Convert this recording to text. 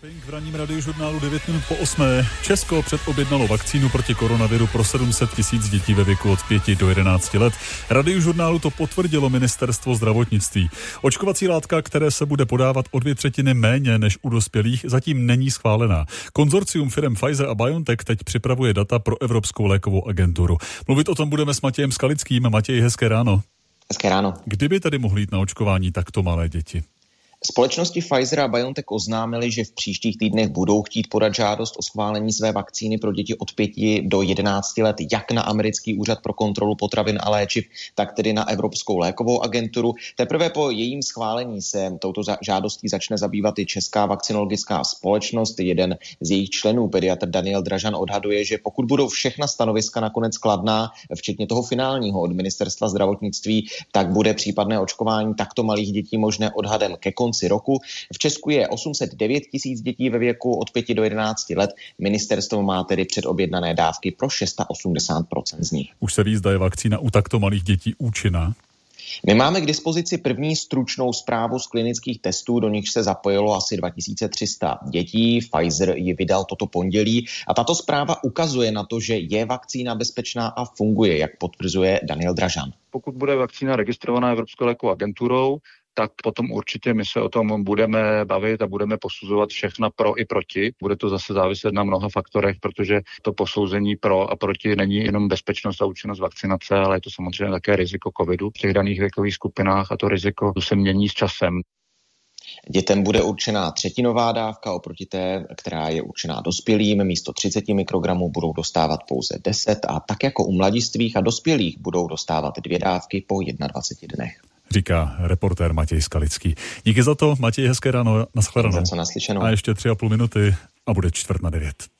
Pink v ranním radiožurnálu 9 minut po 8. Česko předobjednalo vakcínu proti koronaviru pro 700 tisíc dětí ve věku od 5 do 11 let. Radiožurnálu to potvrdilo ministerstvo zdravotnictví. Očkovací látka, které se bude podávat o dvě třetiny méně než u dospělých, zatím není schválená. Konzorcium firm Pfizer a BioNTech teď připravuje data pro Evropskou lékovou agenturu. Mluvit o tom budeme s Matějem Skalickým. Matěj, hezké ráno. Hezké ráno. Kdyby tedy mohli jít na očkování takto malé děti? Společnosti Pfizer a BioNTech oznámili, že v příštích týdnech budou chtít podat žádost o schválení své vakcíny pro děti od 5 do 11 let, jak na americký úřad pro kontrolu potravin a léčiv, tak tedy na Evropskou lékovou agenturu. Teprve po jejím schválení se touto žádostí začne zabývat i Česká vakcinologická společnost. Jeden z jejich členů, pediatr Daniel Dražan, odhaduje, že pokud budou všechna stanoviska nakonec kladná, včetně toho finálního od ministerstva zdravotnictví, tak bude případné očkování takto malých dětí možné odhadem ke konci roku. V Česku je 809 tisíc dětí ve věku od 5 do 11 let. Ministerstvo má tedy předobjednané dávky pro 680% z nich. Už se ví, zda je vakcína u takto malých dětí účinná? My máme k dispozici první stručnou zprávu z klinických testů, do nich se zapojilo asi 2300 dětí. Pfizer ji vydal toto pondělí a tato zpráva ukazuje na to, že je vakcína bezpečná a funguje, jak potvrzuje Daniel Dražan. Pokud bude vakcína registrovaná Evropskou lékovou agenturou, tak potom určitě my se o tom budeme bavit a budeme posuzovat všechna pro i proti. Bude to zase záviset na mnoha faktorech, protože to posouzení pro a proti není jenom bezpečnost a účinnost vakcinace, ale je to samozřejmě také riziko covidu v těch daných věkových skupinách a to riziko se mění s časem. Dětem bude určená třetinová dávka oproti té, která je určená dospělým. Místo 30 mikrogramů budou dostávat pouze 10 a tak jako u mladistvých a dospělých budou dostávat dvě dávky po 21 dnech říká reportér Matěj Skalický. Díky za to, Matěj, hezké ráno, nashledanou. Za co naslyšenou. A ještě tři a půl minuty a bude čtvrt na devět.